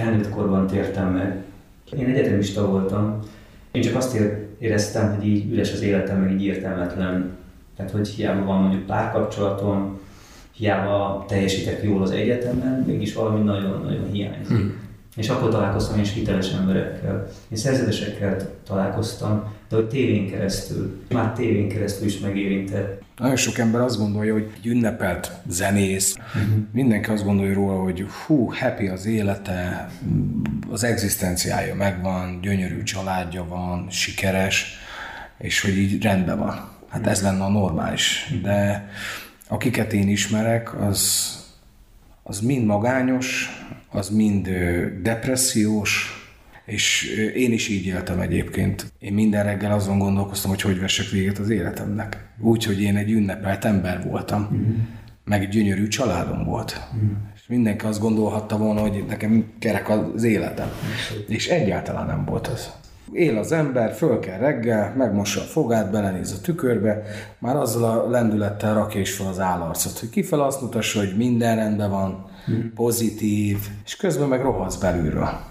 felnőtt korban tértem meg. Én egyetemista voltam, én csak azt éreztem, hogy így üres az életem, meg így értelmetlen. Tehát, hogy hiába van mondjuk párkapcsolatom, hiába teljesítek jól az egyetemen, mégis valami nagyon-nagyon hiányzik. Hmm. És akkor találkoztam is hiteles emberekkel. Én szerzetesekkel találkoztam, de hogy tévén keresztül, már tévén keresztül is megérintett. Nagyon sok ember azt gondolja, hogy egy ünnepelt zenész, uh-huh. mindenki azt gondolja róla, hogy hú, happy az élete, az egzisztenciája megvan, gyönyörű családja van, sikeres, és hogy így rendben van. Hát ez lenne a normális. De akiket én ismerek, az, az mind magányos, az mind depressziós, és én is így éltem egyébként. Én minden reggel azon gondolkoztam, hogy hogy vessek véget az életemnek. Úgy, hogy én egy ünnepelt ember voltam, mm. meg egy gyönyörű családom volt. Mm. És mindenki azt gondolhatta volna, hogy nekem kerek az életem. Mm. És egyáltalán nem volt az. Él az ember, föl kell reggel, megmossa a fogát, belenéz a tükörbe, már azzal a lendülettel rakja is fel az állarcot, hogy kifele azt mutassa, hogy minden rendben van, mm. pozitív, és közben meg rohasz belülről.